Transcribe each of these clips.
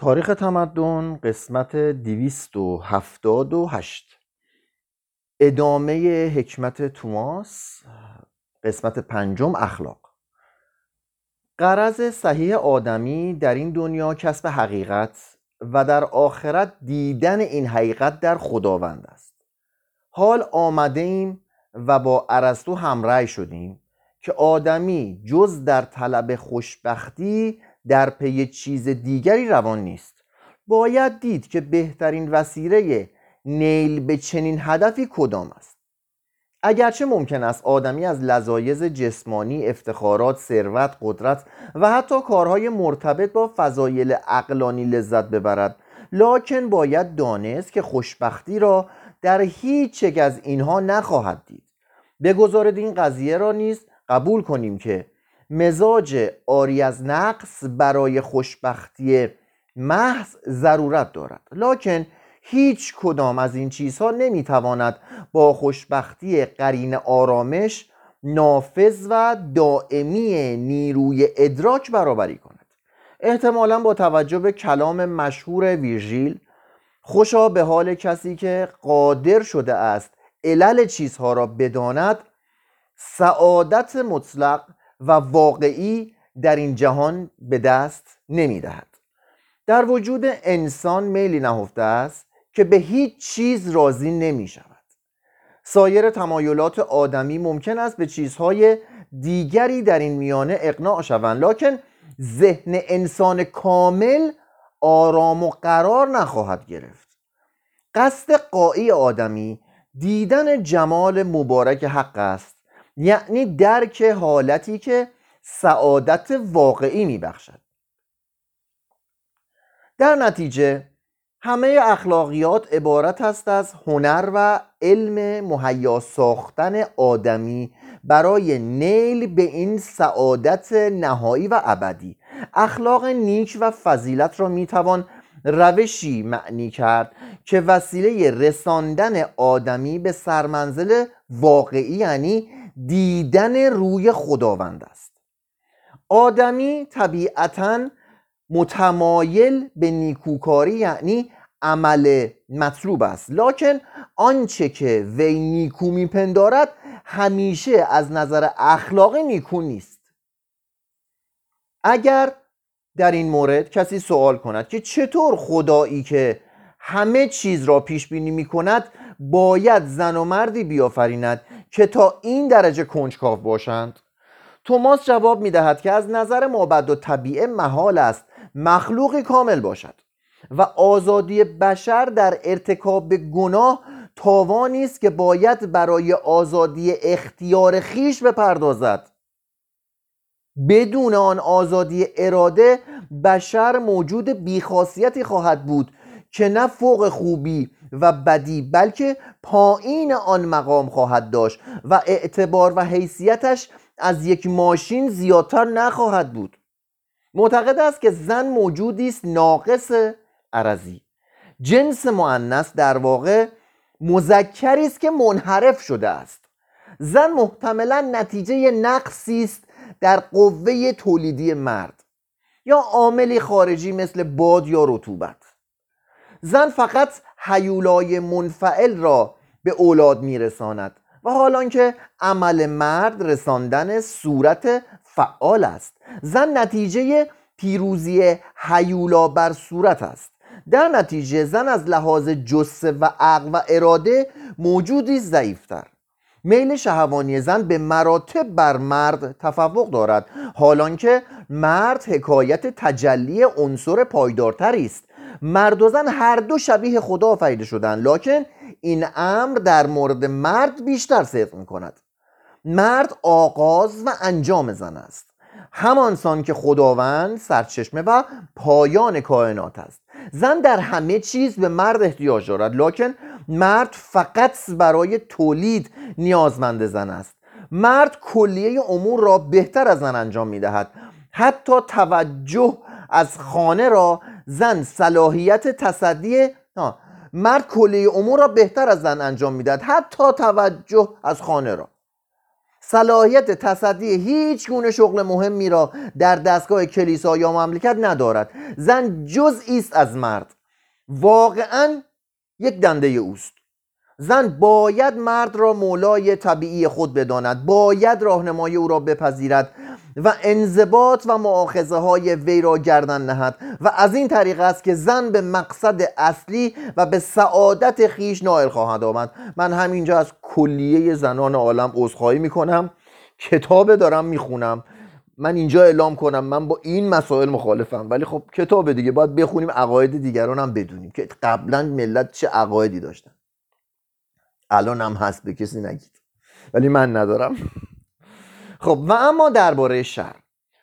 تاریخ تمدن قسمت 278 ادامه حکمت توماس قسمت پنجم اخلاق. قرض صحیح آدمی در این دنیا کسب حقیقت و در آخرت دیدن این حقیقت در خداوند است. حال آمده ایم و با ارسطو همرأی شدیم که آدمی جز در طلب خوشبختی در پی چیز دیگری روان نیست. باید دید که بهترین وسیله نیل به چنین هدفی کدام است. اگرچه ممکن است آدمی از لذایز جسمانی، افتخارات، ثروت، قدرت و حتی کارهای مرتبط با فضایل اقلانی لذت ببرد لاکن باید دانست که خوشبختی را در هیچ یک از اینها نخواهد دید. بگذارید این قضیه را نیز قبول کنیم که مزاج آری از نقص برای خوشبختی محض ضرورت دارد. لکن هیچ کدام از این چیزها نمی‌تواند با خوشبختی قرین آرامش نافذ و دائمی نیروی ادراک برابری کند. احتمالا با توجه به کلام مشهور ویرژیل خوشا به حال کسی که قادر شده است علل چیزها را بداند سعادت مطلق و واقعی در این جهان به دست نمی دهد. در وجود انسان میلی نهفته است که به هیچ چیز راضی نمی شود سایر تمایلات آدمی ممکن است به چیزهای دیگری در این میانه اقناع شوند لکن ذهن انسان کامل آرام و قرار نخواهد گرفت قصد قایی آدمی دیدن جمال مبارک حق است یعنی درک حالتی که سعادت واقعی میبخشد. در نتیجه همه اخلاقیات عبارت است از هنر و علم مهیا ساختن آدمی برای نیل به این سعادت نهایی و ابدی. اخلاق نیک و فضیلت را می‌توان روشی معنی کرد که وسیله رساندن آدمی به سرمنزل واقعی یعنی دیدن روی خداوند است. آدمی طبیعتا متمایل به نیکوکاری یعنی عمل مطلوب است. لکن آنچه که وی نیکو میپندارد همیشه از نظر اخلاقی نیکو نیست. اگر در این مورد کسی سوال کند که چطور خدایی که همه چیز را پیش بینی می کند باید زن و مردی بیافریند که تا این درجه کنجکاو باشند. توماس جواب می دهد که از نظر مابد و طبیعه محال است مخلوقی کامل باشد و آزادی بشر در ارتکاب به گناه تاوانی است که باید برای آزادی اختیار خیش بپردازد. بدون آن آزادی اراده بشر موجود بیخاصیتی خواهد بود که نه فوق خوبی و بدی بلکه پایین آن مقام خواهد داشت و اعتبار و حیثیتش از یک ماشین زیادتر نخواهد بود. معتقد است که زن موجودی است ناقص عرضی. جنس معنس در واقع مذکری است که منحرف شده است. زن محتملا نتیجه نقصی است در قوه تولیدی مرد یا عاملی خارجی مثل باد یا رطوبت. زن فقط حیولای منفعل را به اولاد میرساند و حالان که عمل مرد رساندن صورت فعال است. زن نتیجه پیروزی حیولا بر صورت است. در نتیجه زن از لحاظ جسه و عقل و اراده موجودی ضعیفتر. میل شهوانی زن به مراتب بر مرد تفوق دارد. حالان که مرد حکایت تجلی عنصر پایدارتری است. مرد و زن هر دو شبیه خدا آفریده شدند لکن این امر در مورد مرد بیشتر صدق می کند مرد آغاز و انجام زن است. همانسان که خداوند سرچشمه و پایان کائنات است. زن در همه چیز به مرد احتیاج دارد. لکن مرد فقط برای تولید نیازمند زن است. مرد کلیه امور را بهتر از زن انجام می دهد حتی توجه از خانه را زن صلاحیت تصدی مرد کلیه امور را بهتر از زن انجام می‌دهد حتی توجه از خانه را. صلاحیت تصدی هیچ گونه شغل مهمی را در دستگاه کلیسا یا مملکت ندارد. زن جزئی است از مرد. واقعا یک دنده اوست. زن باید مرد را مولای طبیعی خود بداند باید راهنمای او را بپذیرد و انضباط و معاخذه های وی را گردن نهد. و از این طریق است که زن به مقصد اصلی و به سعادت خیش نائل خواهد آمد. من همینجا از کلیه زنان عالم عذرخواهی می‌کنم کتاب دارم می‌خونم. من اینجا اعلام کنم من با این مسائل مخالفم. ولی خب کتاب دیگه باید بخونیم عقاید دیگران هم بدونیم که قبلا ملت چه عقایدی داشتن. الان هم هست به کسی نگید. ولی من ندارم. خب و اما درباره شر.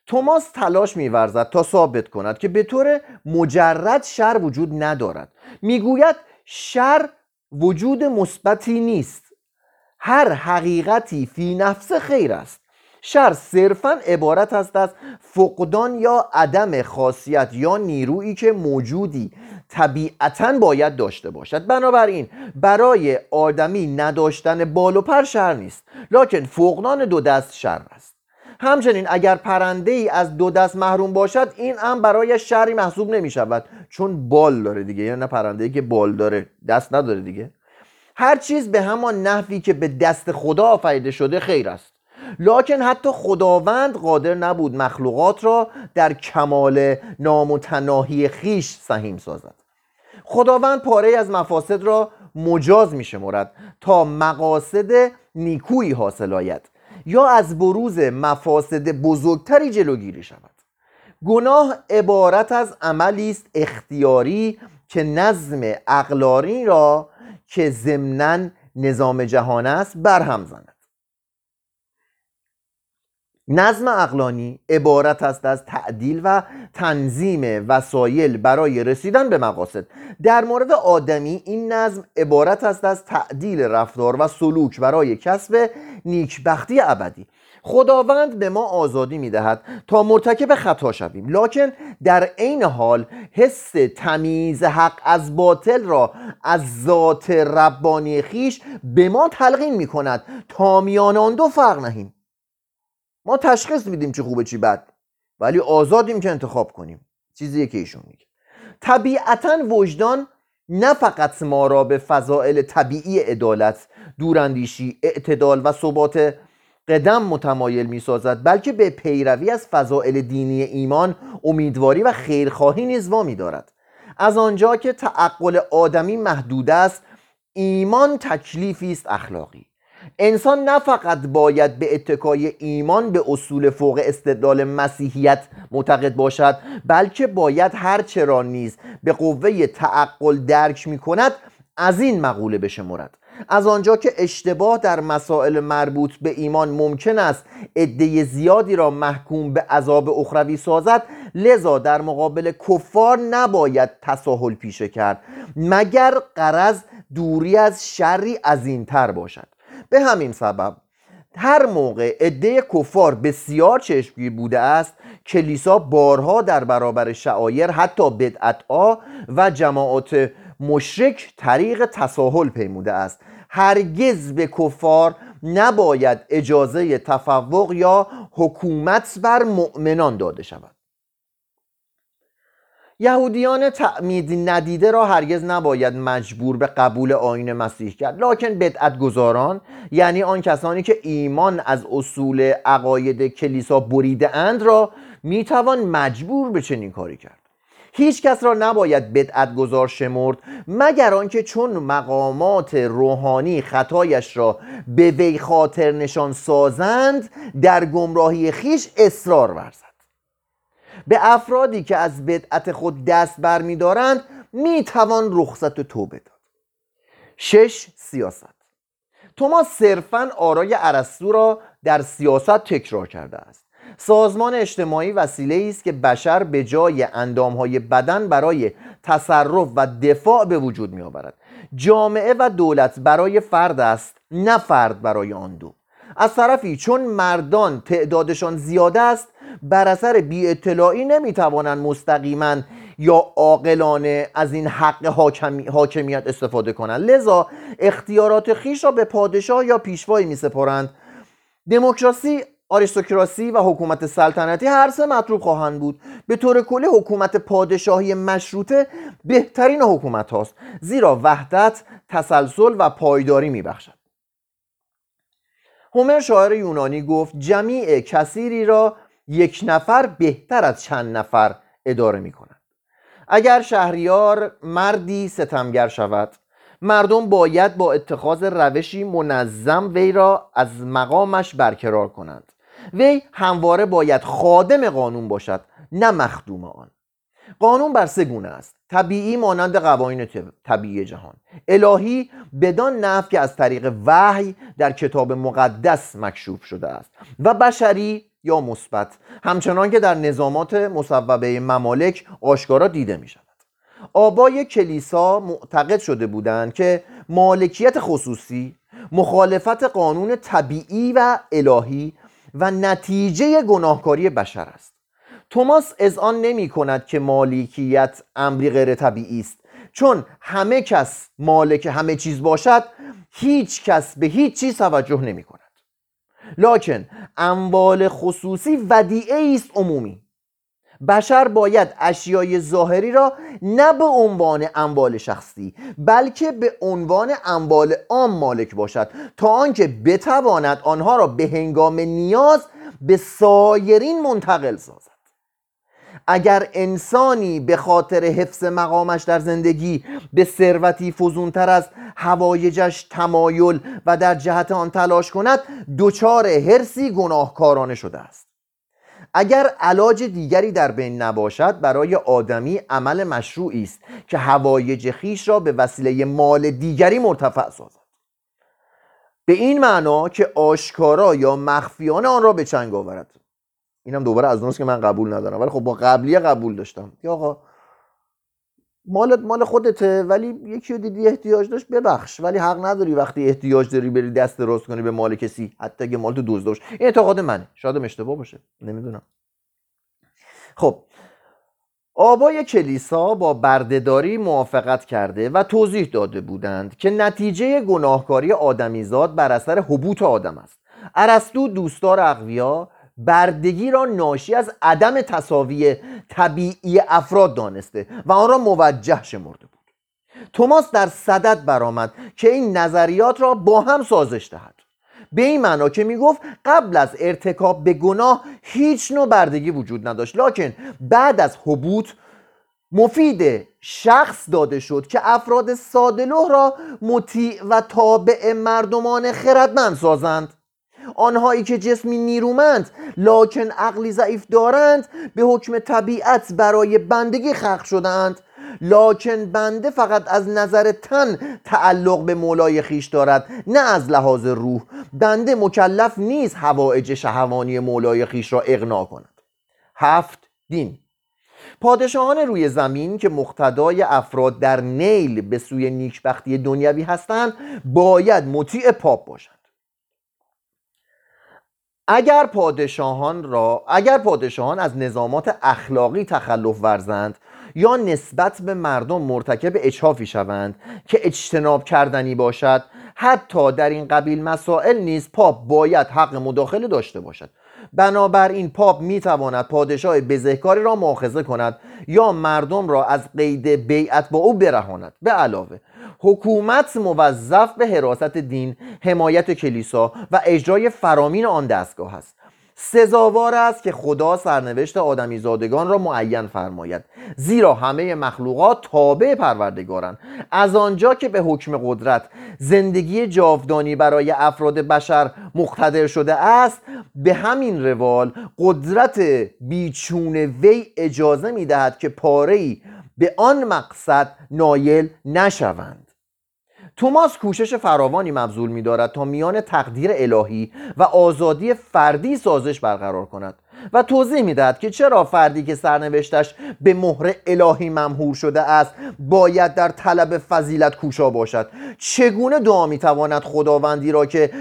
توماس تلاش میورزد تا ثابت کند که به طور مجرد شر وجود ندارد. می‌گوید شر وجود مثبتی نیست. هر حقیقتی فی نفس خیر است. شر صرفا عبارت است از فقدان یا عدم خاصیت یا نیرویی که موجودی طبیعتا باید داشته باشد. بنابراین برای آدمی نداشتن بال و پر شر نیست لکن فقدان دو دست شر است. همچنین اگر پرنده ای از دو دست محروم باشد این هم برای شری محسوب نمی شود چون بال داره دیگه. یعنی نه پرنده ای که بال داره دست نداره دیگه. هر چیز به همان نحوی که به دست خدا آفریده شده خیر است. لکن حتی خداوند قادر نبود مخلوقات را در کمال نامتناهی خیش سهیم سازد. خداوند پاره از مفاسد را مجاز می شمرد تا مقاصد نیکویی حاصل آید یا از بروز مفاسد بزرگتری جلوگیری شود. گناه عبارت از عملی است اختیاری که نظم اقلاری را که ضمنا نظام جهان است برهم زند نظم اقلانی عبارت است از تعدیل و تنظیم وسایل برای رسیدن به مقاصد. در مورد آدمی این نظم عبارت است از تعدیل رفتار و سلوک برای کسب نیکبختی ابدی. خداوند به ما آزادی می دهد تا مرتکب خطا شویم. لکن در عین حال حس تمیز حق از باطل را از ذات ربانی خیش به ما تلقین می کند تا میان دو فرق نهیم. ما تشخیص میدیم چی خوبه چی بد ولی آزادیم که انتخاب کنیم. چیزی که ایشون میگه. طبیعتا وجدان نه فقط ما را به فضائل طبیعی عدالت دوراندیشی اعتدال و ثبات قدم متمایل می سازد بلکه به پیروی از فضائل دینی ایمان امیدواری و خیرخواهی نیز وامی دارد. از آنجا که تعقل آدمی محدود است ایمان تکلیفی است اخلاقی. انسان نه فقط باید به اتکای ایمان به اصول فوق استدلال مسیحیت معتقد باشد بلکه باید هر چرا نیز به قوه تعقل درک می کند از این مقوله بشمرد. از آنجا که اشتباه در مسائل مربوط به ایمان ممکن است عده زیادی را محکوم به عذاب اخروی سازد لذا در مقابل کفار نباید تساهل پیشه کرد مگر قرض دوری از شری تر باشد. به همین سبب هر موقع عده کفار بسیار چشمگیر بوده است کلیسا بارها در برابر شعایر حتی بدعتها و جماعات مشرک طریق تساهل پیموده است. هرگز به کفار نباید اجازه تفوق یا حکومت بر مؤمنان داده شود. یهودیان تعمید ندیده را هرگز نباید مجبور به قبول آین مسیح کرد. لکن بدعت گذاران یعنی آن کسانی که ایمان از اصول عقاید کلیسا بریده اند را می‌توان مجبور به چنین کاری کرد. هیچ کس را نباید بدعت گذار شمرد مگر آنکه چون مقامات روحانی خطایش را به وی خاطر نشان سازند در گمراهی خیش اصرار ورزد. به افرادی که از بدعت خود دست برمیدارند می‌توان رخصت توبه داد شش سیاست. توماس صرفا آرای ارسطو را در سیاست تکرار کرده است. سازمان اجتماعی وسیله است که بشر به جای اندامهای بدن برای تصرف و دفاع به وجود می آورد جامعه و دولت برای فرد است نه فرد برای آن دو. از طرفی چون مردان تعدادشان زیاده است بر اثر بی اطلاعی نمی‌توانند مستقیما یا عاقلانه از این حق حاکمیت استفاده کنند. لذا اختیارات خیش را به پادشاه یا پیشوایی می سپارند دموکراسی آریستوکراسی و حکومت سلطنتی هر سه مطلوب خواهند بود. به طور کلی حکومت پادشاهی مشروطه بهترین حکومت هاست. زیرا وحدت تسلسل و پایداری میبخشد. هومر شاعر یونانی گفت جمیع کثیری را یک نفر بهتر از چند نفر اداره می کند اگر شهریار مردی ستمگر شود مردم باید با اتخاذ روشی منظم وی را از مقامش برقرار کنند. وی همواره باید خادم قانون باشد نه مخدوم آن. قانون بر سه گونه است طبیعی مانند قوانین طبیعی جهان. الهی بدان نحو که از طریق وحی در کتاب مقدس مکشوف شده است. و بشری یا مثبت. همچنان که در نظامات مصوبه ممالک آشکارا دیده می شود آبای کلیسا معتقد شده بودند که مالکیت خصوصی مخالفت قانون طبیعی و الهی و نتیجه گناهکاری بشر است. توماس از آن نمی کند که مالکیت امری غیر طبیعی است. چون همه کس مالک همه چیز باشد هیچ کس به هیچ چیز توجه نمی کند لکن اموال خصوصی ودیعه است عمومی. بشر باید اشیای ظاهری را نه به عنوان اموال شخصی بلکه به عنوان اموال عام مالک باشد تا آنکه بتواند آنها را به هنگام نیاز به سایرین منتقل سازد. اگر انسانی به خاطر حفظ مقامش در زندگی به ثروتی فزونتر از هوایجش تمایل و در جهت آن تلاش کند دچار هرسی گناهکارانه شده است. اگر علاج دیگری در بین نباشد برای آدمی عمل مشروعی است که هوایج خیش را به وسیله مال دیگری مرتفع سازد. به این معنا که آشکارا یا مخفیانه آن را به چنگ آورد. اینم دوباره از اونست که من قبول ندارم. ولی خب با قبلیه قبول داشتم. یا آقا مالت مال خودته ولی یکی رو دیدی احتیاج داشت ببخش. ولی حق نداری وقتی احتیاج داری بری دست درست کنی به مال کسی. حتی اگه مال تو دزد این اعتقاد منه. شاید اشتباه باشه. نمی‌دونم. خب. آبای کلیسا با بردهداری موافقت کرده و توضیح داده بودند که نتیجه گناهکاری آدمیزاد بر اثر حبوط آدم است. ارسطو دوستدار اقویا بردگی را ناشی از عدم تصاوی طبیعی افراد دانسته و آن را موجه شمرده بود. توماس در صدد برآمد که این نظریات را با هم سازش دهد. به این معنا که می‌گفت قبل از ارتکاب به گناه هیچ نوع بردگی وجود نداشت. لکن بعد از حبوط مفید شخص داده شد که افراد سادلوه را مطیع و تابع مردمان خردمند سازند. آنهایی که جسمی نیرومند لاکن عقلی ضعیف دارند به حکم طبیعت برای بندگی خلق شدند لاکن بنده فقط از نظر تن تعلق به مولای خیش دارد نه از لحاظ روح. بنده مکلف نیست هوایج شهوانی مولای خیش را اغنا کند. هفت دین. پادشاهان روی زمین که مقتدای افراد در نیل به سوی نیکبختی دنیوی هستند باید مطیع پاپ باشند. اگر پادشاهان را اگر پادشاهان از نظامات اخلاقی تخلف ورزند یا نسبت به مردم مرتکب اچافی شوند که اجتناب کردنی باشد حتی در این قبیل مسائل نیز پاپ باید حق مداخله داشته باشد. بنابراین پاپ می‌تواند پادشاه بزهکاری را مؤاخذه کند یا مردم را از قید بیعت با او برهاند. به علاوه حکومت موظف به حراست دین حمایت کلیسا و اجرای فرامین آن دستگاه است. سزاوار است که خدا سرنوشت آدمی زادگان را معین فرماید. زیرا همه مخلوقات تابع پروردگارند از آنجا که به حکم قدرت زندگی جاودانی برای افراد بشر مقتدر شده است به همین روال قدرت بیچون وی اجازه می دهد که پاره به آن مقصد نایل نشوند. توماس کوشش فراوانی مبذول می‌دارد تا میان تقدیر الهی و آزادی فردی سازش برقرار کند و توضیح می‌دهد که چرا فردی که سرنوشتش به مهر الهی ممهور شده است باید در طلب فضیلت کوشا باشد. چگونه دعا می‌تواند خداوندی را که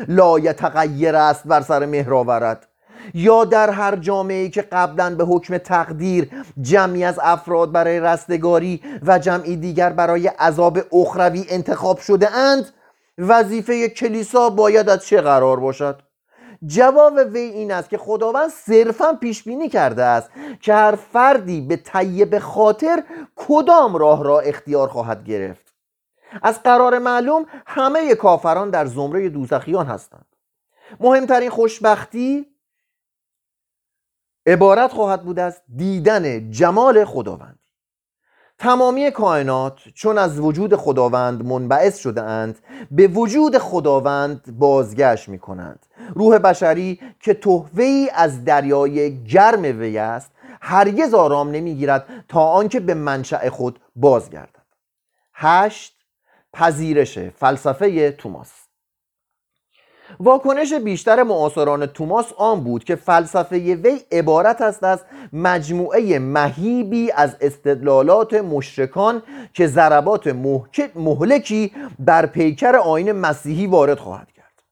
تغییر است بر سر مهر آورد؟ یا در هر جامعه که قبلا به حکم تقدیر جمعی از افراد برای رستگاری و جمعی دیگر برای عذاب اخروی انتخاب شده اند وظیفه کلیسا باید از چه قرار باشد؟ جواب وی این است که خداوند صرفا پیش بینی کرده است که هر فردی به طیب خاطر کدام راه را اختیار خواهد گرفت. از قرار معلوم همه کافران در زمره دوزخیان هستند. مهمترین خوشبختی عبارت خواهد بود از دیدن جمال خداوند. تمامی کائنات چون از وجود خداوند منبعث شده اند به وجود خداوند بازگشت می کنند روح بشری که تحوی از دریای گرم وی است هرگز آرام نمی‌گیرد تا آنکه به منشأ خود بازگردد. هشت پذیرش فلسفه توماس. واکنش بیشتر معاصران توماس آن بود که فلسفه وی عبارت است از مجموعه مهیبی از استدلالات مشرکان که ضربات مهلکی بر پیکر آین مسیحی وارد خواهد کرد.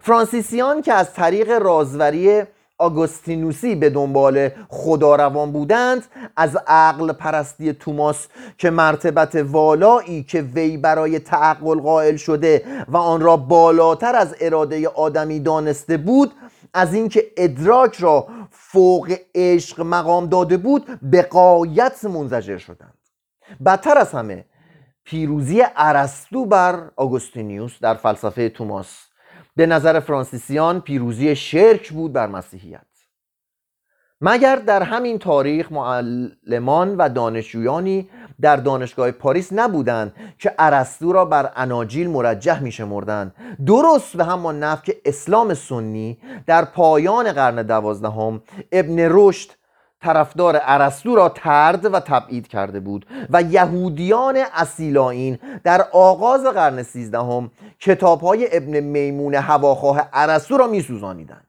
فرانسیسیان که از طریق رازوری آگوستینوسی به دنبال خدا روان بودند از عقل پرستی توماس که مرتبت والایی که وی برای تعقل قائل شده و آن را بالاتر از اراده آدمی دانسته بود از اینکه ادراک را فوق عشق مقام داده بود به قایت منزجر شدند. بدتر از همه پیروزی ارسطو بر آگوستینیوس در فلسفه توماس به نظر فرانسیسیان پیروزی شرک بود بر مسیحیت. مگر در همین تاریخ معلمان و دانشجویانی در دانشگاه پاریس نبودند که ارسطو را بر اناجیل مرجح میشمردند؟ درست به همان نفع که اسلام سنی در پایان قرن دوازدهم ابن رشد طرفدار ارسطو را ترد و تبعید کرده بود و یهودیان اسیلاین در آغاز قرن سیزدهم کتابهای ابن میمون هواخواه ارسطو را میسوزانیدند.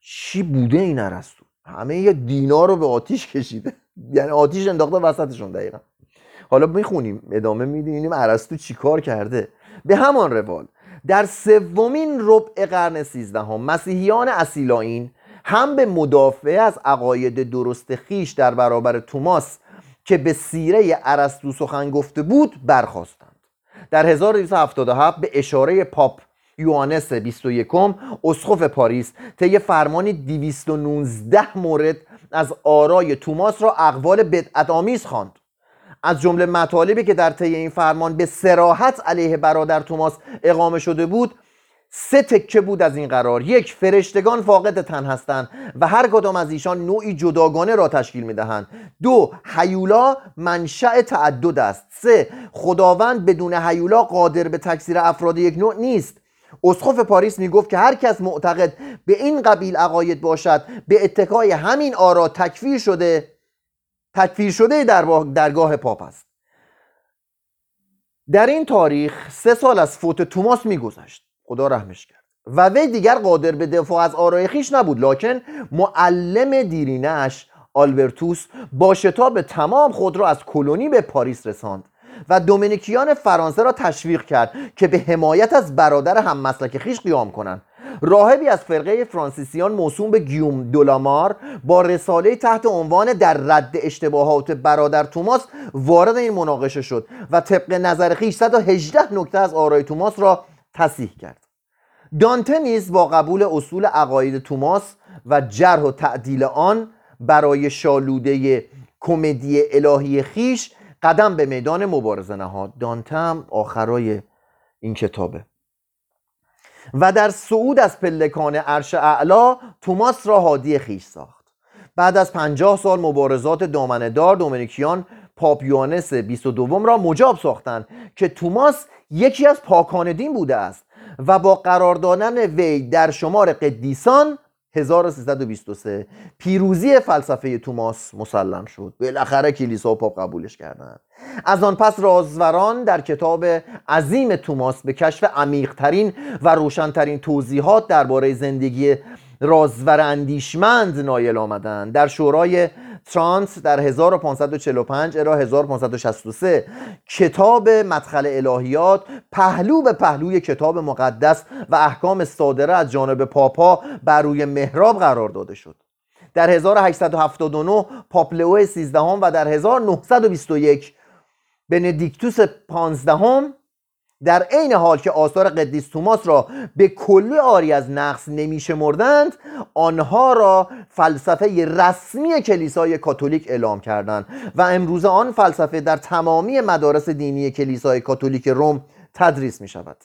چی بوده این ارسطو؟ همه یه دینا رو به آتیش کشیده. یعنی آتیش انداخته وسطشون دقیقا. حالا می‌خونیم ادامه میدیم ارسطو چیکار کرده. به همان روال در سومین ربع قرن سیزدهم مسیحیان اصیل‌آیین هم به مدافع از عقاید درست خویش در برابر توماس که به سیره ارسطو سخن گفته بود برخاستند در 1277 به اشاره پاپ یوانس 21 اسقف پاریس طی فرمانی 219 مورد از آرای توماس را اقوال بدعت آمیز خواند. از جمله مطالبی که در طی این فرمان به سراحت علیه برادر توماس اقامه شده بود سه تکه بود از این قرار. یک فرشتگان فاقد تن هستند و هر کدام از ایشان نوعی جداگانه را تشکیل می‌دهند. دو حیولا منشأ تعدد است. سه خداوند بدون حیولا قادر به تکثیر افراد یک نوع نیست. اسقف پاریس می‌گفت که هر کس معتقد به این قبیل عقاید باشد به اتکای همین آرا تکفیر شده تکفیر شده در درگاه پاپ است. در این تاریخ سه سال از فوت توماس میگذشت. خدا رحمش کرد. و وی دیگر قادر به دفاع از آرای خیش نبود. لکن معلم دیرینش آلبرتوس با شتاب تمام خود را از کلونی به پاریس رساند و دومینیکیان فرانسه را تشویق کرد که به حمایت از برادر هم مسلک خیش قیام کنند. راهبی از فرقه فرانسیسیان موسوم به گیوم دولامار با رساله تحت عنوان در رد اشتباهات برادر توماس وارد این مناقشه شد و طبق نظر خیش 118 نکته از آرای توماس را تصیح کرد. دانته نیز با قبول اصول عقاید توماس و جرح و تعدیل آن برای شالوده کمدی الهی خیش قدم به میدان مبارزه نهاد. دانته هم آخرای این کتابه. و در صعود از پلکان عرش اعلا توماس را هادی خیش ساخت. بعد از پنجاه سال مبارزات دامنهدار دومینیکیان پاپ یوانس 22 را مجاب ساختند که توماس یکی از پاکان دین بوده است و با قرار دادن وی در شمار قدیسان 1323 پیروزی فلسفه توماس مسلم شد. بالاخره کلیسا و پاپ قبولش کردند. از آن پس رازوران در کتاب عظیم توماس به کشف عمیقترین و روشنترین توضیحات درباره زندگی رازور اندیشمند نایل آمدند در شورای ترانس در 1545 الی 1563 کتاب مدخل الهیات پهلو به پهلوی کتاب مقدس و احکام صادره از جانب پاپا بر روی محراب قرار داده شد. در 1879 پاپلئو 13 و در 1921 بندیکتوس 15 در عین حال که آثار قدیس توماس را به کلی آری از نقص نمیشمردند آنها را فلسفه رسمی کلیسای کاتولیک اعلام کردند و امروز آن فلسفه در تمامی مدارس دینی کلیسای کاتولیک روم تدریس می شود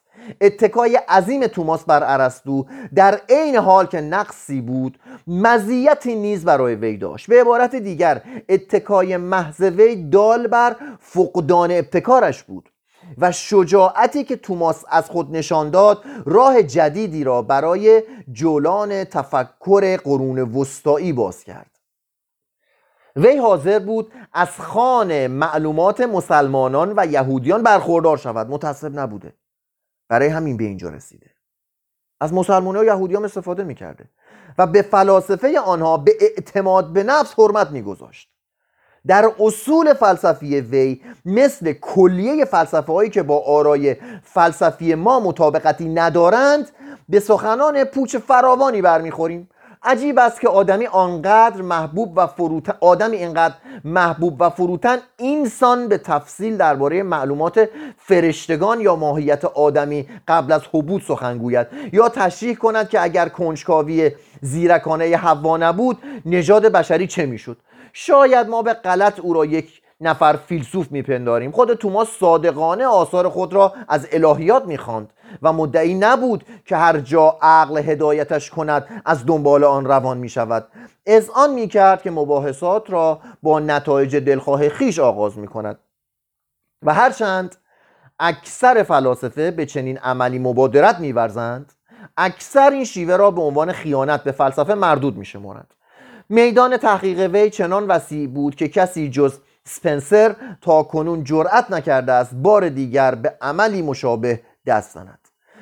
اتکای عظیم توماس بر ارسطو در عین حال که نقصی بود مزیتی نیز برای وی داشت. به عبارت دیگر اتکای محض وی دال بر فقدان ابتکارش بود. و شجاعتی که توماس از خود نشان داد راه جدیدی را برای جولان تفکر قرون وسطایی باز کرد. وی حاضر بود از خان معلومات مسلمانان و یهودیان برخوردار شود. متاسب نبوده. برای همین به اینجا رسیده. از مسلمان و یهودیان استفاده می‌کرده و به فلاسفه آنها به اعتماد به نفس حرمت میگذاشت. در اصول فلسفی وی مثل کلیه فلسفه هایی که با آرای فلسفی ما مطابقتی ندارند به سخنان پوچ فراوانی برمیخوریم. عجیب است که آدمی آنقدر محبوب و فروتن آدمی اینقدر محبوب و فروتن اینسان به تفصیل درباره معلومات فرشتگان یا ماهیت آدمی قبل از حبوط سخن گوید. یا تشریح کند که اگر کنجکاوی زیرکانه حوا نبود نژاد بشری چه می‌شد؟ شاید ما به غلط او را یک نفر فیلسوف میپنداریم. خود توماس صادقانه آثار خود را از الهیات می‌خواند و مدعی نبود که هر جا عقل هدایتش کند از دنبال آن روان می شود از آن می کرد که مباحثات را با نتایج دلخواه خیش آغاز می کند و هرچند اکثر فلاسفه به چنین عملی مبادرت میورزند اکثر این شیوه را به عنوان خیانت به فلسفه مردود می شمارند میدان تحقیق وی چنان وسیع بود که کسی جز سپنسر تا کنون جرأت نکرده است بار دیگر به عملی مشابه دست زند.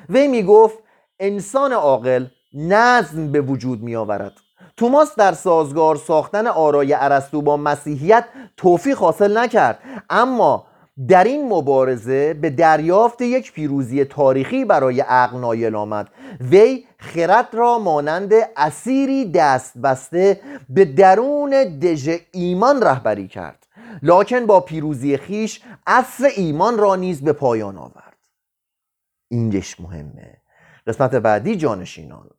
وی می گفت انسان عاقل نظم به وجود می آورد توماس در سازگار ساختن آرای ارسطو با مسیحیت توفیق حاصل نکرد اما در این مبارزه به دریافت یک پیروزی تاریخی برای عقل نایل آمد. وی خرد را مانند اسیری دست بسته به درون دژ ایمان رهبری کرد. لاکن با پیروزی خیش اصر ایمان را نیز به پایان آورد. اینجش مهمه. قسمت بعدی جانشینان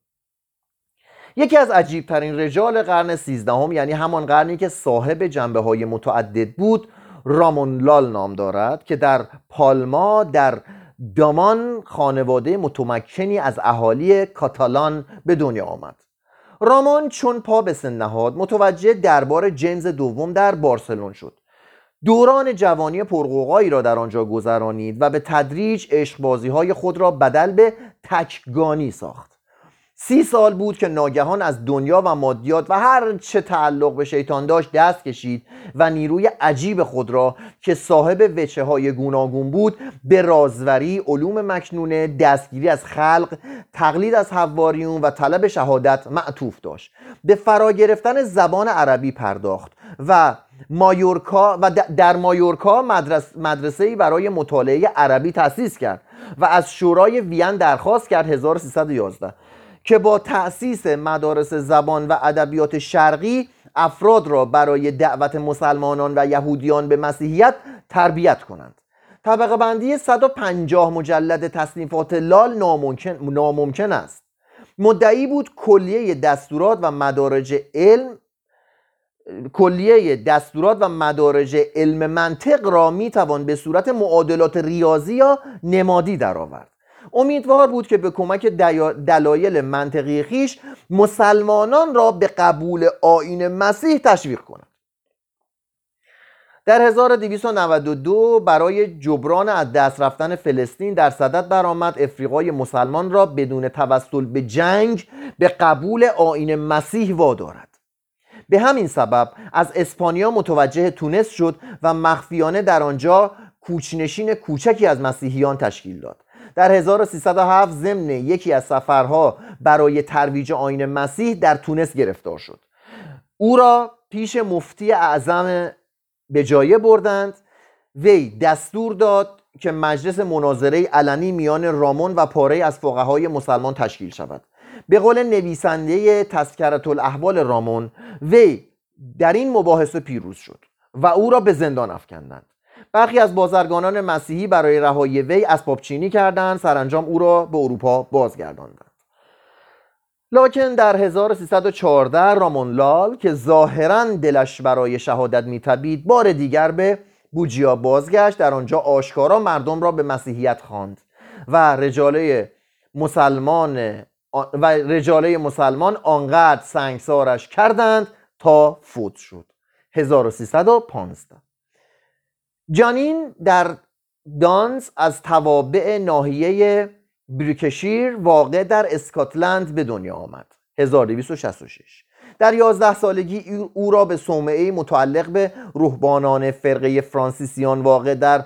یکی از عجیبترین رجال قرن سیزدهم یعنی همان قرنی که صاحب جنبه های متعدد بود رامون لال نام دارد که در پالما در دامان خانواده متمکنی از اهالی کاتالان به دنیا آمد. رامون چون پا به سن نهاد متوجه دربار جیمز دوم در بارسلون شد. دوران جوانی پرقوقایی را در آنجا گذرانید و به تدریج عشقبازی های خود را بدل به تکگانی ساخت. سی سال بود که ناگهان از دنیا و مادیات و هر چه تعلق به شیطان داشت دست کشید و نیروی عجیب خود را که صاحب وچه های گوناگون بود به رازوری، علوم مکنونه، دستگیری از خلق، تقلید از حواریون و طلب شهادت معطوف داشت. به فرا گرفتن زبان عربی پرداخت و مایورکا و در مایورکا مدرس مدرسه برای مطالعه عربی تأسیس کرد و از شورای وین درخواست کرد 1311 که با تأسیس مدارس زبان و ادبیات شرقی افراد را برای دعوت مسلمانان و یهودیان به مسیحیت تربیت کنند. طبقه بندی 150 مجلد تصنیفات لال ناممکن, ناممکن است. مدعی بود کلیه دستورات و مدارج علم کلیه دستورات و مدارج علم منطق را می‌توان به صورت معادلات ریاضی یا نمادی درآورد. امیدوار بود که به کمک دلایل منطقی خیش مسلمانان را به قبول آین مسیح تشویق کند. در 1292 برای جبران از دست رفتن فلسطین در صدد برآمد افریقای مسلمان را بدون توسل به جنگ به قبول آین مسیح وادارد. به همین سبب از اسپانیا متوجه تونس شد و مخفیانه در آنجا کوچنشین کوچکی از مسیحیان تشکیل داد. در 1307 ضمن یکی از سفرها برای ترویج آین مسیح در تونس گرفتار شد. او را پیش مفتی اعظم به جایه بردند. وی دستور داد که مجلس مناظره علنی میان رامون و پاره از فقهای مسلمان تشکیل شود. به قول نویسنده تذکرت الاحوال رامون وی در این مباحثه پیروز شد و او را به زندان افکندند. برخی از بازرگانان مسیحی برای رهایی وی اسباب چینی کردند سرانجام او را به اروپا بازگرداندند. لاکن در 1314 رامون لال که ظاهرا دلش برای شهادت میتبید بار دیگر به بوجیا بازگشت. در آنجا آشکارا مردم را به مسیحیت خواند و رجاله مسلمان و رجاله مسلمان آنقدر سنگسارش کردند تا فوت شد. 1315 جانین در دانس از توابع ناحیه بریکشیر واقع در اسکاتلند به دنیا آمد. 1266 در یازده سالگی او را به صومعه متعلق به روحبانان فرقه فرانسیسیان واقع در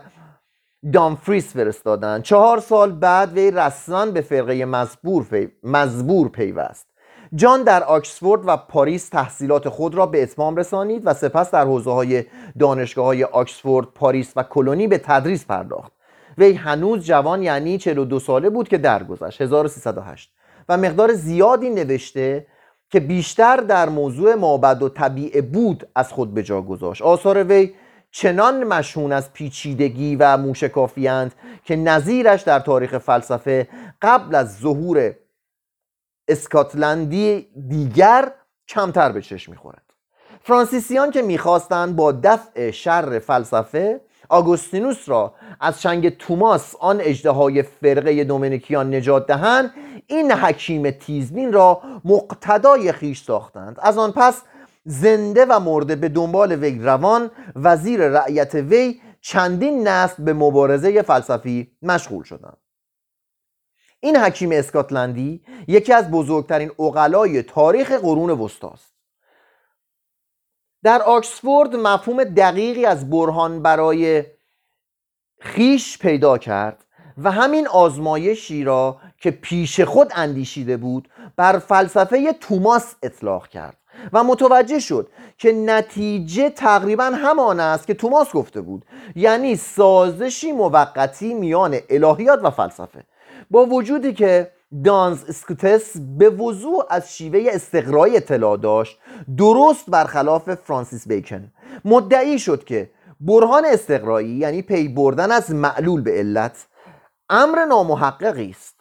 دامفریس فرستادند. چهار سال بعد وی رسما به فرقه مزبور, پی... مزبور پیوست. جان در آکسفورد و پاریس تحصیلات خود را به اتمام رسانید و سپس در حوزه های دانشگاه های آکسفورد، پاریس و کلونی به تدریس پرداخت. وی هنوز جوان یعنی 42 ساله بود که درگذشت 1308 و مقدار زیادی نوشته که بیشتر در موضوع مابد و طبیعه بود از خود به جا گذاشت. آثار وی چنان مشهون از پیچیدگی و موشکافیند که نظیرش در تاریخ فلسفه قبل از ظهور اسکاتلندی دیگر کمتر به چشم می‌خورد. فرانسیسیان که می‌خواستند با دفع شر فلسفه آگوستینوس را از چنگ توماس آن اجدهای فرقه دومینیکیان نجات دهند این حکیم تیزبین را مقتدای خیش ساختند. از آن پس زنده و مرده به دنبال وی روان وزیر رعیت وی چندین نسل به مبارزه فلسفی مشغول شدند. این حکیم اسکاتلندی یکی از بزرگترین اقلای تاریخ قرون وسطاست در آکسفورد مفهوم دقیقی از برهان برای خیش پیدا کرد و همین آزمایشی را که پیش خود اندیشیده بود بر فلسفه توماس اطلاق کرد و متوجه شد که نتیجه تقریبا همان است که توماس گفته بود یعنی سازشی موقتی میان الهیات و فلسفه. با وجودی که دانز اسکوتس به وضوع از شیوه استقرای اطلاع داشت درست برخلاف فرانسیس بیکن. مدعی شد که برهان استقرایی یعنی پی بردن از معلول به علت امر نامحققی است.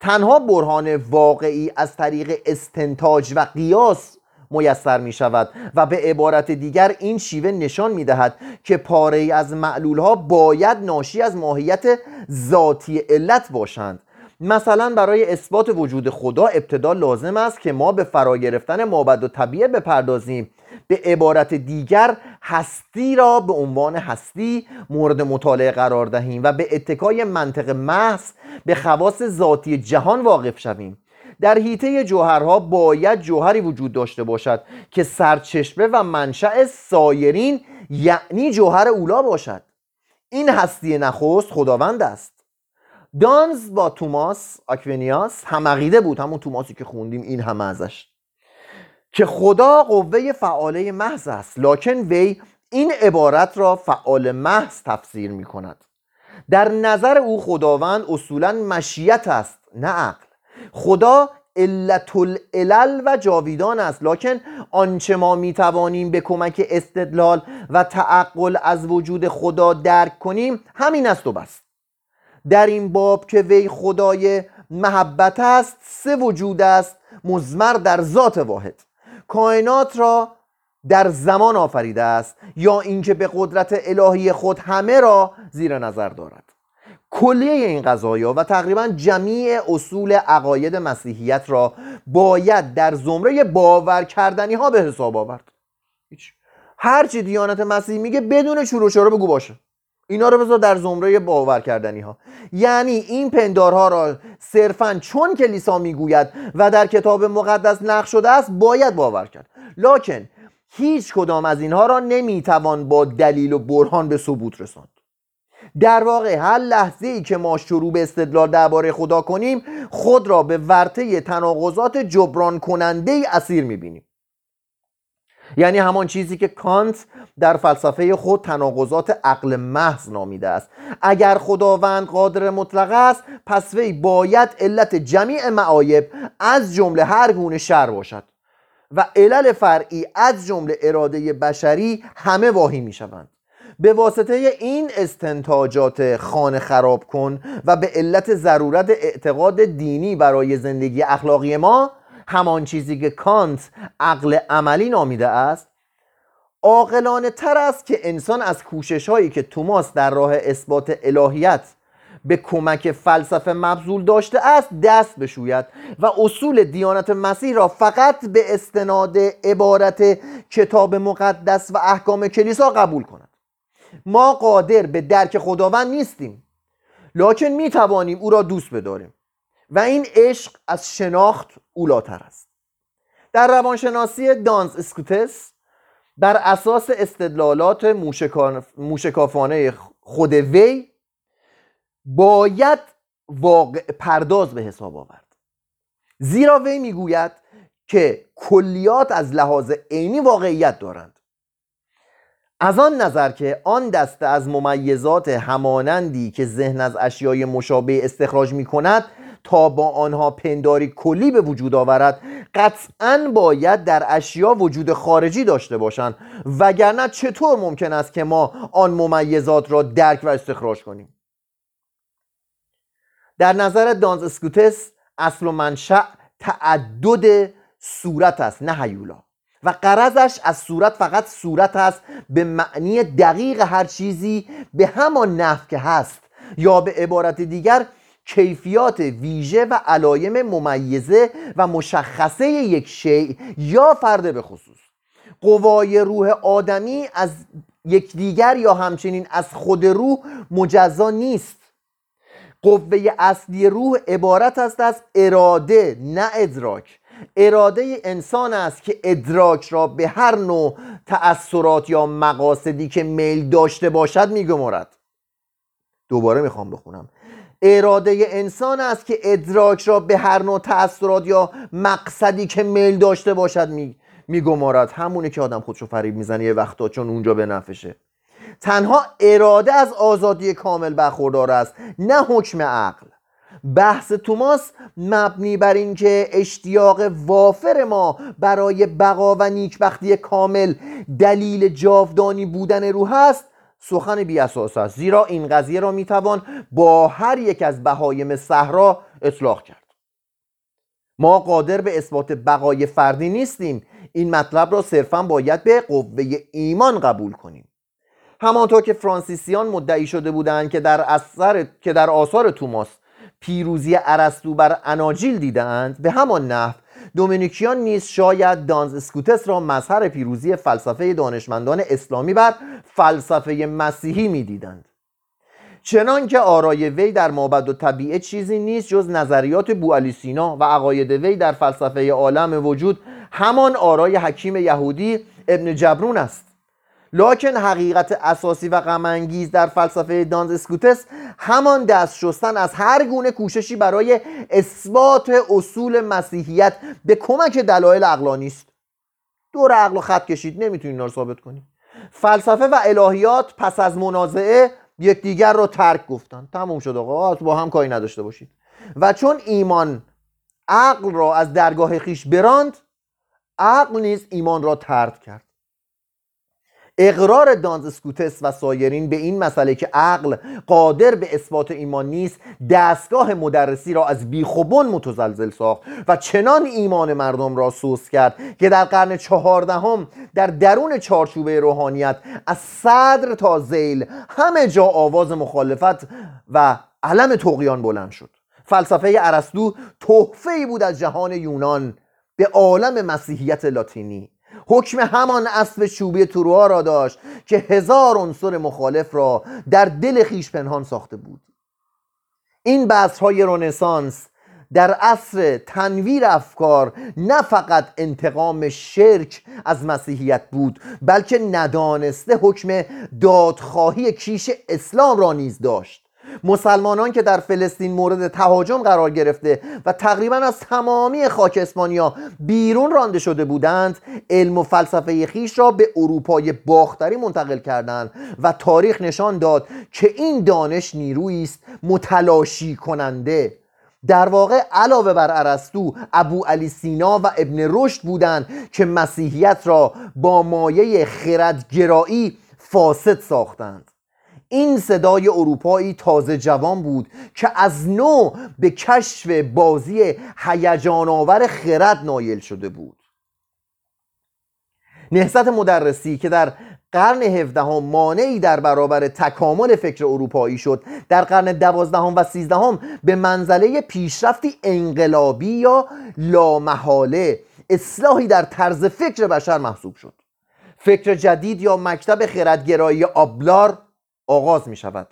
تنها برهان واقعی از طریق استنتاج و قیاس میسر می شود و به عبارت دیگر این شیوه نشان می دهد که پاره از معلول ها باید ناشی از ماهیت ذاتی علت باشند. مثلا برای اثبات وجود خدا ابتدا لازم است که ما به فرا گرفتن مابد و طبیعه بپردازیم. به عبارت دیگر هستی را به عنوان هستی مورد مطالعه قرار دهیم و به اتکای منطق محض به خواص ذاتی جهان واقف شویم. در حیطه جوهرها باید جوهری وجود داشته باشد که سرچشمه و منشأ سایرین یعنی جوهر اولا باشد. این هستی نخست خداوند است. دانز با توماس آکوینیاس هم بود همون توماسی که خوندیم این همه ازش که خدا قوه فعاله محض است. لکن وی این عبارت را فعال محض تفسیر می کند در نظر او خداوند اصولا مشیت است نه عقل. خدا علت العلل و جاویدان است. لکن آنچه ما می توانیم به کمک استدلال و تعقل از وجود خدا درک کنیم همین است و بس. در این باب که وی خدای محبت است سه وجود است مزمر در ذات واحد. کائنات را در زمان آفریده است یا اینکه به قدرت الهی خود همه را زیر نظر دارد. کلیه این قضایا و تقریبا جمیع اصول عقاید مسیحیت را باید در زمره باور کردنی ها به حساب آورد. هیچ. هرچی دیانت مسیحی میگه بدون چروش رو بگو باشه. اینا رو بذار در زمره باور کردنی ها یعنی این پندارها را صرفا چون کلیسا می‌گوید و در کتاب مقدس نقش شده است باید باور کرد. لکن هیچ کدام از اینها را نمی‌توان با دلیل و برهان به ثبوت رساند. در واقع هر لحظه ای که ما شروع به استدلال درباره خدا کنیم خود را به ورطه تناقضات جبران کننده ای اسیر می‌بینیم. یعنی همان چیزی که کانت در فلسفه خود تناقضات عقل محض نامیده است. اگر خداوند قادر مطلق است پس وی باید علت جمیع معایب از جمله هر گونه شر باشد و علل فرعی از جمله اراده بشری همه واهی می شوند به واسطه این استنتاجات خانه خراب کن و به علت ضرورت اعتقاد دینی برای زندگی اخلاقی ما همان چیزی که کانت عقل عملی نامیده است عاقلانه تر است که انسان از کوشش هایی که توماس در راه اثبات الهیت به کمک فلسفه مبذول داشته است دست بشوید و اصول دیانت مسیح را فقط به استناد عبارت کتاب مقدس و احکام کلیسا قبول کند. ما قادر به درک خداوند نیستیم. لکن می توانیم او را دوست بداریم. و این عشق از شناخت اولاتر است. در روانشناسی دانز اسکوتس بر اساس استدلالات موشکافانه خود وی باید واقع پرداز به حساب آورد. زیرا وی می‌گوید که کلیات از لحاظ عینی واقعیت دارند. از آن نظر که آن دسته از ممیزات همانندی که ذهن از اشیای مشابه استخراج می کند تا با آنها پنداری کلی به وجود آورد قطعا باید در اشیا وجود خارجی داشته باشند. وگرنه چطور ممکن است که ما آن ممیزات را درک و استخراج کنیم؟ در نظر دانز اسکوتس اصل و منشأ تعدد صورت است نه هیولا. و قرضش از صورت فقط صورت است به معنی دقیق هر چیزی به همان نحو که هست. یا به عبارت دیگر کیفیات ویژه و علایم ممیزه و مشخصه یک شیء یا فرد به خصوص. قوای روح آدمی از یکدیگر یا همچنین از خود روح مجزا نیست. قوه اصلی روح عبارت است از اراده نه ادراک. اراده انسان است که ادراک را به هر نوع تأثیرات یا مقاصدی که میل داشته باشد میگمارد. دوباره می‌خوام بخونم. اراده انسان است که ادراک را به هر نوع تأثیرات یا مقصدی که میل داشته باشد می میگمارد. همونه که آدم خودشو فریب می‌زنه یه وقتا چون اونجا به نفشه تنها اراده از آزادی کامل برخوردار است نه حکم عقل. بحث توماس مبنی بر اینکه اشتیاق وافر ما برای بقا و نیکبختی کامل دلیل جاودانی بودن روح است سخن بی اساس است. زیرا این قضیه را می‌توان با هر یک از بهایم صحرا اطلاق کرد. ما قادر به اثبات بقای فردی نیستیم. این مطلب را صرفا باید به قوه ایمان قبول کنیم. همانطور که فرانسیسیان مدعی شده بودند که در اثر که در آثار توماس پیروزی ارسطو بر اناجیل دیدند به همان نحو دومینیکیان نیز شاید دانز اسکوتس را مظهر پیروزی فلسفه دانشمندان اسلامی بر فلسفه مسیحی می‌دیدند. چنان که آرای وی در مابد و طبیعه چیزی نیست جز نظریات بو سینا و عقاید وی در فلسفه عالم وجود همان آرای حکیم یهودی ابن جبرون است. لکن حقیقت اساسی و غمانگیز در فلسفه دانز اسکوتس همان دست شستن از هر گونه کوششی برای اثبات اصول مسیحیت به کمک دلایل عقلانی است. دور عقل و خط کشید نمی‌تونید رو ثابت کنید فلسفه و الهیات پس از منازعه یکدیگر رو ترک گفتن. تموم شد آقا با هم کاری نداشته باشید. و چون ایمان عقل را از درگاه خیش براند عقل نیز ایمان را ترد کرد. اقرار دانز اسکوتس و سایرین به این مسئله که عقل قادر به اثبات ایمان نیست دستگاه مدرسی را از بیخوبون متزلزل ساخت و چنان ایمان مردم را سوس کرد که در قرن چهاردهم در درون چارچوبه روحانیت از صدر تا زیل همه جا آواز مخالفت و علم تقیان بلند شد. فلسفه ارسطو تحفه ای بود از جهان یونان به عالم مسیحیت لاتینی. حکم همان اسب چوبی تروها را داشت که هزار عنصر مخالف را در دل خیش پنهان ساخته بود. این بحث های رونسانس در عصر تنویر افکار نه فقط انتقام شرک از مسیحیت بود بلکه ندانسته حکم دادخواهی کیش اسلام را نیز داشت. مسلمانان که در فلسطین مورد تهاجم قرار گرفته و تقریبا از تمامی خاک اسپانیا بیرون رانده شده بودند علم و فلسفه خیش را به اروپای باختری منتقل کردند و تاریخ نشان داد که این دانش نیرویی است متلاشی کننده. در واقع علاوه بر ارسطو ابو علی سینا و ابن رشد بودند که مسیحیت را با مایه خردگرایی فاسد ساختند. این صدای اروپایی تازه جوان بود که از نو به کشف بازی هیجان آور خرد نایل شده بود. نهضت مدرسی که در قرن هفدهم مانعی در برابر تکامل فکر اروپایی شد در قرن دوازدهم و سیزدهم به منزله پیشرفتی انقلابی یا لامحاله اصلاحی در طرز فکر بشر محسوب شد. فکر جدید یا مکتب خردگرایی آبلار آغاز می شود.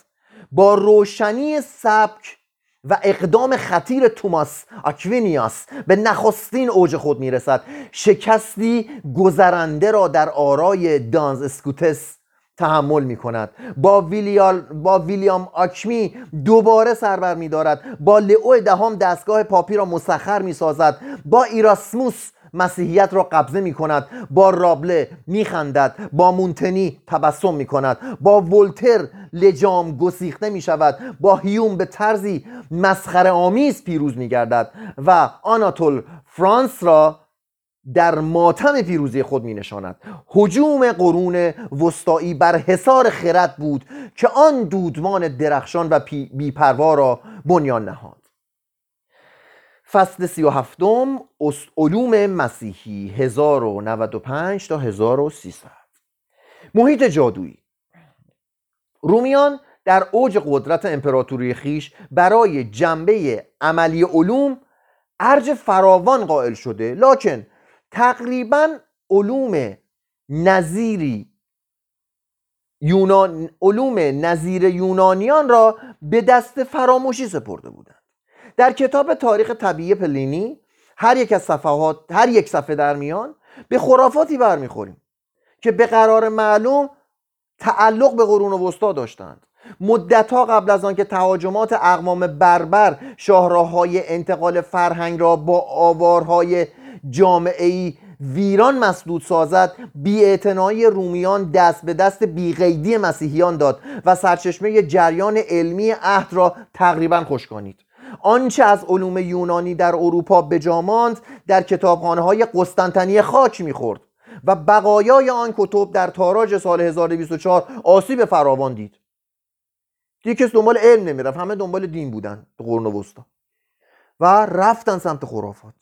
با روشنی سبک و اقدام خطیر توماس آکوینیاس به نخستین اوج خود می رسد. شکستی گذرنده را در آرای دانز اسکوتس تحمل می کند. با, ویلیال با ویلیام آکمی دوباره سربر می دارد. با لئو دهم دستگاه پاپی را مسخر می سازد. با ایراسموس مسیحیت را قبضه می کند با رابله می خندد با مونتنی تبسم می کند با ولتر لجام گسیخته می شود با هیوم به طرزی مسخره آمیز پیروز می گردد و آناتول فرانس را در ماتم پیروزی خود می نشاند حجوم قرون وسطایی بر حصار خرد بود که آن دودمان درخشان و بیپروا را بنیان نهاد. فصل سی و هفتم علوم مسیحی 1095 تا 1300 محیط جادویی. رومیان در اوج قدرت امپراتوری خیش برای جنبه عملی علوم ارج فراوان قائل شده لکن تقریبا علوم نظیری یونان علوم نظیر یونانیان را به دست فراموشی سپرده بودند. در کتاب تاریخ طبیعی پلینی هر یک از صفحات هر یک صفحه در میان به خرافاتی برمیخوریم که به قرار معلوم تعلق به قرون وسطا داشتند. مدتها قبل از آنکه تهاجمات اقوام بربر شاهراههای انتقال فرهنگ را با آوارهای جامعه ویران مسدود سازد بی رومیان دست به دست بیقیدی مسیحیان داد و سرچشمه جریان علمی عهد را تقریبا خشکانید آنچه از علوم یونانی در اروپا بجاماند در کتابخانه های قسطنطنیه خاک می‌خورد و بقایای آن کتب در تاراج سال 1024 آسیب فراوان دید. دیگه کس دنبال علم نمی‌رفت همه دنبال دین بودن قرن وسطا. و رفتن سمت خرافات.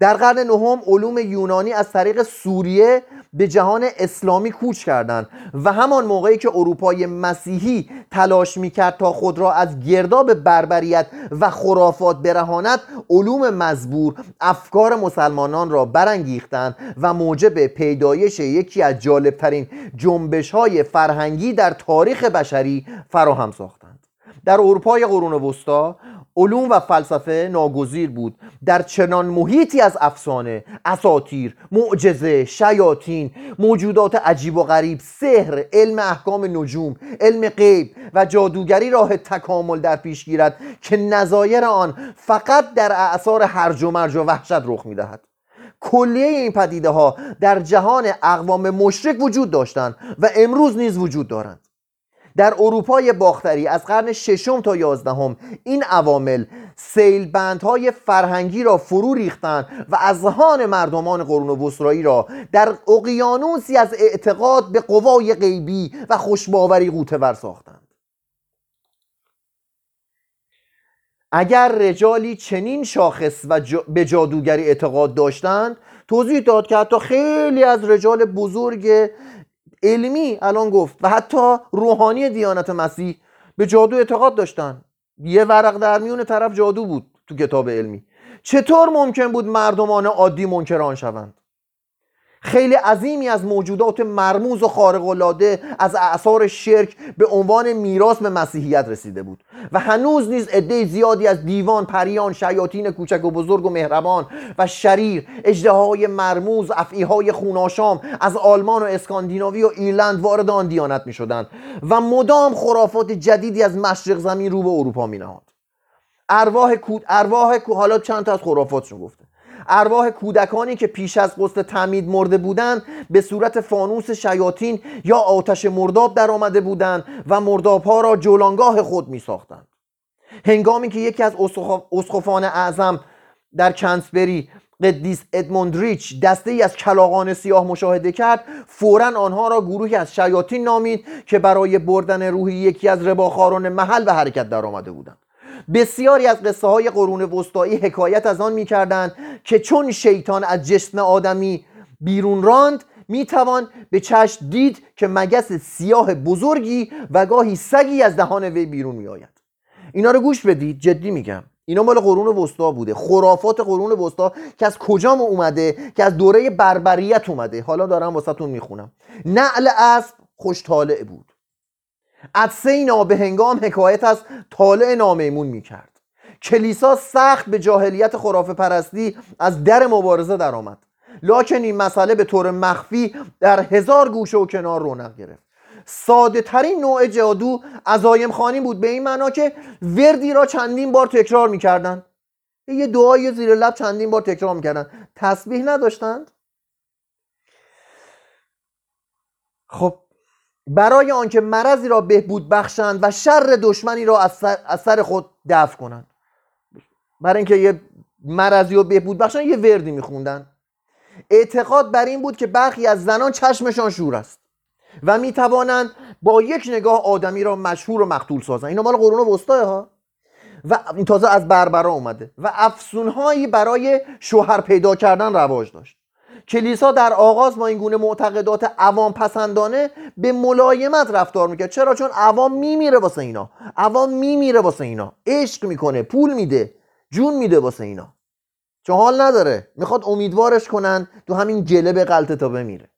در قرن نهم علوم یونانی از طریق سوریه به جهان اسلامی کوچ کردند و همان موقعی که اروپای مسیحی تلاش می‌کرد تا خود را از گرداب بربریت و خرافات برهاند علوم مزبور افکار مسلمانان را برانگیختند و موجب پیدایش یکی از جالبترین جنبش های فرهنگی در تاریخ بشری فراهم ساختند. در اروپای قرون وسطا علوم و فلسفه ناگزیر بود. در چنان محیطی از افسانه اساتیر معجزه شیاطین موجودات عجیب و غریب سحر علم احکام نجوم علم غیب و جادوگری راه تکامل در پیش گیرد که نظایر آن فقط در اعثار هرج و مرج و وحشت رخ می‌دهد. کلیه این پدیده ها در جهان اقوام مشرک وجود داشتند و امروز نیز وجود دارند. در اروپای باختری از قرن ششم تا یازدهم این عوامل سیلبندهای فرهنگی را فرو ریختند و اذهان مردمان قرون وسطایی را در اقیانوسی از اعتقاد به قوای غیبی و خوشباوری قوتور ساختند. اگر رجالی چنین شاخص و به جادوگری اعتقاد داشتند توضیح داد که حتی خیلی از رجال بزرگ علمی الان گفت و حتی روحانی دیانت مسیح به جادو اعتقاد داشتن. یه ورق در میون طرف جادو بود تو کتاب علمی. چطور ممکن بود مردمان عادی منکران شوند؟ خیلی عظیمی از موجودات مرموز و خارق العاده از اعثار شرک به عنوان میراث به مسیحیت رسیده بود. و هنوز نیز عده زیادی از دیوان پریان شیاطین کوچک و بزرگ و مهربان و شریر اجدهای مرموز افعیهای خوناشام از آلمان و اسکاندیناوی و ایرلند وارد آن دیانت می شدند و مدام خرافات جدیدی از مشرق زمین رو به اروپا می نهاد ارواح کود ارواح حالا چند تا از خرافاتشون گفته ارواح کودکانی که پیش از قسل تعمید مرده بودند به صورت فانوس شیاطین یا آتش مرداب در آمده بودند و مرداب ها را جولانگاه خود می ساختند هنگامی که یکی از اسخفان اعظم در کنسبری قدیس ادموندریچ دسته ای از کلاغان سیاه مشاهده کرد فورا آنها را گروهی از شیاطین نامید که برای بردن روحی یکی از رباخاران محل به حرکت در آمده بودند. بسیاری از قصه های قرون وسطایی حکایت از آن می‌کردند که چون شیطان از جسم آدمی بیرون راند می‌توان به چشم دید که مگس سیاه بزرگی و گاهی سگی از دهان وی بیرون میآید. اینا رو گوش بدید جدی میگم. اینا مال قرون وسطا بوده. خرافات قرون وسطا که از کجا اومده؟ که از دوره بربریت اومده. حالا دارم واسهتون می‌خونم. نعل اسب خوش طالع بود. عدسه هنگام حکایت از طالع نامیمون می‌کرد. کلیسا سخت به جاهلیت خرافه پرستی از در مبارزه درآمد. لاکن این مسئله به طور مخفی در هزار گوشه و کنار رونق گرفت. ساده ترین نوع جادو عزایم خانی بود به این معنا که وردی را چندین بار تکرار می‌کردن یه دعای زیر لب چندین بار تکرار می‌کردن تسبیح نداشتند؟ خب برای آنکه مرضی را بهبود بخشند و شر دشمنی را از سر, خود دفع کنند. برای اینکه یه مرضی رو بهبود بخشند یه وردی میخوندن. اعتقاد بر این بود که برخی از زنان چشمشان شور است و می توانند با یک نگاه آدمی را مشهور و مقتول سازند. اینا مال قرون وسطا ها. و این تازه از بربرا اومده و افسونهایی برای شوهر پیدا کردن رواج داشت. کلیسا در آغاز با این گونه معتقدات عوام پسندانه به ملایمت رفتار می‌کرد. چرا؟ چون عوام میمیره واسه اینا. عوام میمیره واسه اینا. عشق می‌کنه پول میده جون میده واسه اینا. چون حال نداره. می‌خواد امیدوارش کنن تو همین جلب غلطه تا بمیره.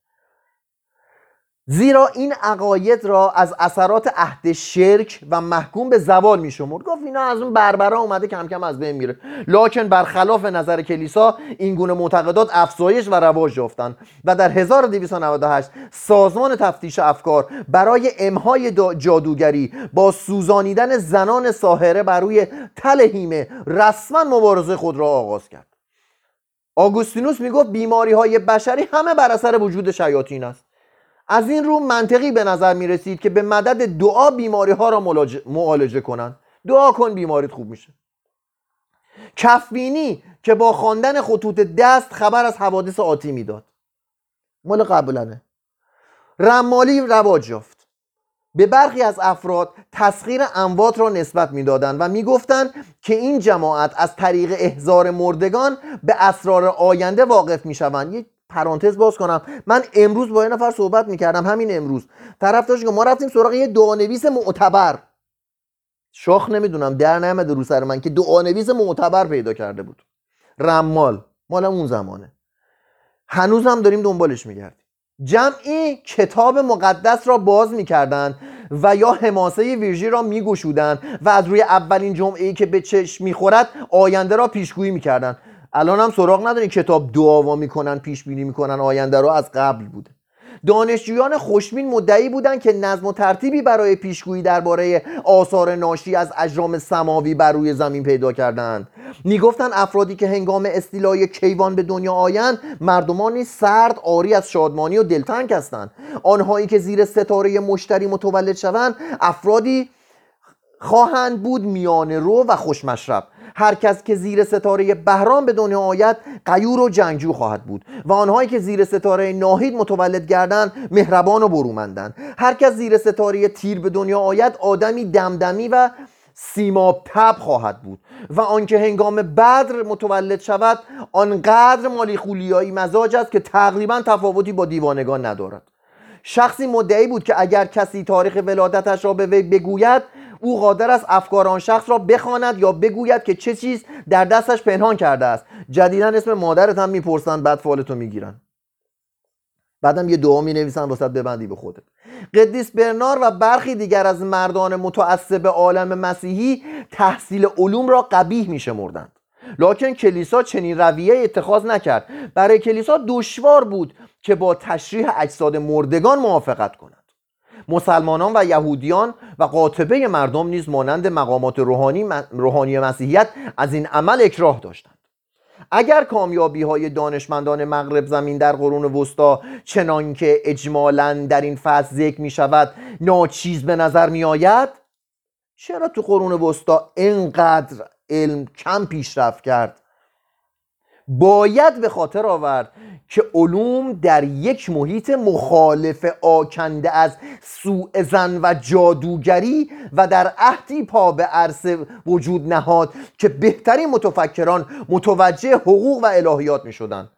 زیرا این عقاید را از اثرات عهد شرک و محکوم به زوال میشمرد. گفت اینا از اون بربرا اومده کم کم از بین میره. لکن برخلاف نظر کلیسا این گونه معتقدات افزایش و رواج یافتند و در 1298 سازمان تفتیش افکار برای امهای جادوگری با سوزانیدن زنان ساهره بر روی تل هیمه رسما مبارزه خود را آغاز کرد. آگوستینوس می‌گفت بیماری های بشری همه بر اثر وجود شیاطین است. از این رو منطقی به نظر می رسید که به مدد دعا بیماری ها را معالجه کنند دعا کن بیماریت خوب میشه. کفبینی که با خواندن خطوط دست خبر از حوادث آتی می‌داد. مال قبلنه. رمالی رواج یافت. به برخی از افراد تسخیر اموات را نسبت می‌دادند و می‌گفتند که این جماعت از طریق احزار مردگان به اسرار آینده واقف می‌شوند. پرانتز باز کنم. من امروز با یه نفر صحبت می‌کردم همین امروز. طرف داشت که ما رفتیم سراغ یه دعانویس معتبر. شاخ نمی‌دونم در نمیده رو سر من که دعانویس معتبر پیدا کرده بود. رمال. مال اون زمانه. هنوز هم داریم دنبالش میگردیم. جمعی کتاب مقدس را باز می‌کردند و یا حماسه ویرژی را میگشودند و از روی اولین جمعه ای که به چشم می‌خورد آینده را پیشگویی می‌کردند الان هم سراغ ندارین کتاب دعاوا می‌کنن پیش بینی می‌کنن آینده رو از قبل بوده. دانشجویان خوشبین مدعی بودند که نظم و ترتیبی برای پیشگویی درباره آثار ناشی از اجرام سماوی بر روی زمین پیدا کردند می‌گفتند افرادی که هنگام استیلای کیوان به دنیا آیند مردمانی سرد آری از شادمانی و دلتنگ هستند. آنهایی که زیر ستاره مشتری متولد شوند افرادی خواهند بود میانه رو و خوشمشرب. هر کس که زیر ستاره بهرام به دنیا آید قیور و جنگجو خواهد بود. و آنهایی که زیر ستاره ناهید متولد گردند مهربان و برومندند. هر کس زیر ستاره تیر به دنیا آید آدمی دمدمی و سیماب تب خواهد بود. و آنکه هنگام بدر متولد شود آنقدر مالی خولیایی مزاج است که تقریبا تفاوتی با دیوانگان ندارد. شخصی مدعی بود که اگر کسی تاریخ ولادتش را به وی بگوید او قادر است افکار آن شخص را بخواند یا بگوید که چه چیز در دستش پنهان کرده است. جدیدا اسم مادرت هم می‌پرسند بعد فالتو می‌گیرن. بعدم یه دعا می نویسن واسه ببندی به خودت. قدیس برنار و برخی دیگر از مردان متعصب عالم مسیحی تحصیل علوم را قبیح می شمردند لکن کلیسا چنین رویه اتخاذ نکرد. برای کلیسا دشوار بود که با تشریح اجساد مردگان موافقت کند. مسلمانان و یهودیان و قاطبه مردم نیز مانند مقامات روحانی, روحانی مسیحیت از این عمل اکراه داشتند. اگر کامیابی های دانشمندان مغرب زمین در قرون وسطا چنانکه اجمالا در این فصل ذکر می شود ناچیز به نظر می آید چرا تو قرون وسطا اینقدر علم کم پیشرفت کرد؟ باید به خاطر آورد که علوم در یک محیط مخالف آکنده از سوء زن و جادوگری و در عهدی پا به عرصه وجود نهاد که بهترین متفکران متوجه حقوق و الهیات می شدن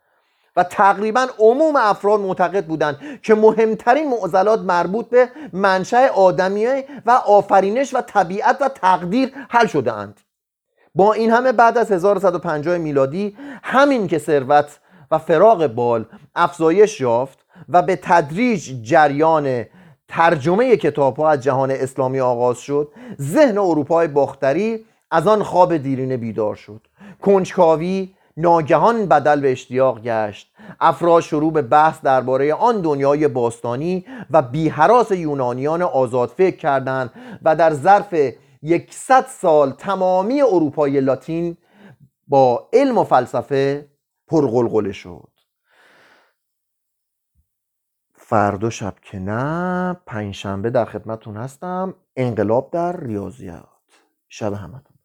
و تقریبا عموم افراد معتقد بودند که مهمترین معضلات مربوط به منشأ آدمیه و آفرینش و طبیعت و تقدیر حل شده اند. با این همه بعد از 1150 میلادی همین که ثروت و فراغ بال افزایش یافت و به تدریج جریان ترجمه کتاب ها از جهان اسلامی آغاز شد ذهن اروپای باختری از آن خواب دیرینه بیدار شد. کنجکاوی ناگهان بدل به اشتیاق گشت. افراد شروع به بحث درباره آن دنیای باستانی و بیحراس یونانیان آزاد فکر کردند و در ظرف یکصد سال تمامی اروپای لاتین با علم و فلسفه پرغلغله شد. فردا شب که نه پنجشنبه در خدمتون هستم. انقلاب در ریاضیات. شب همتون.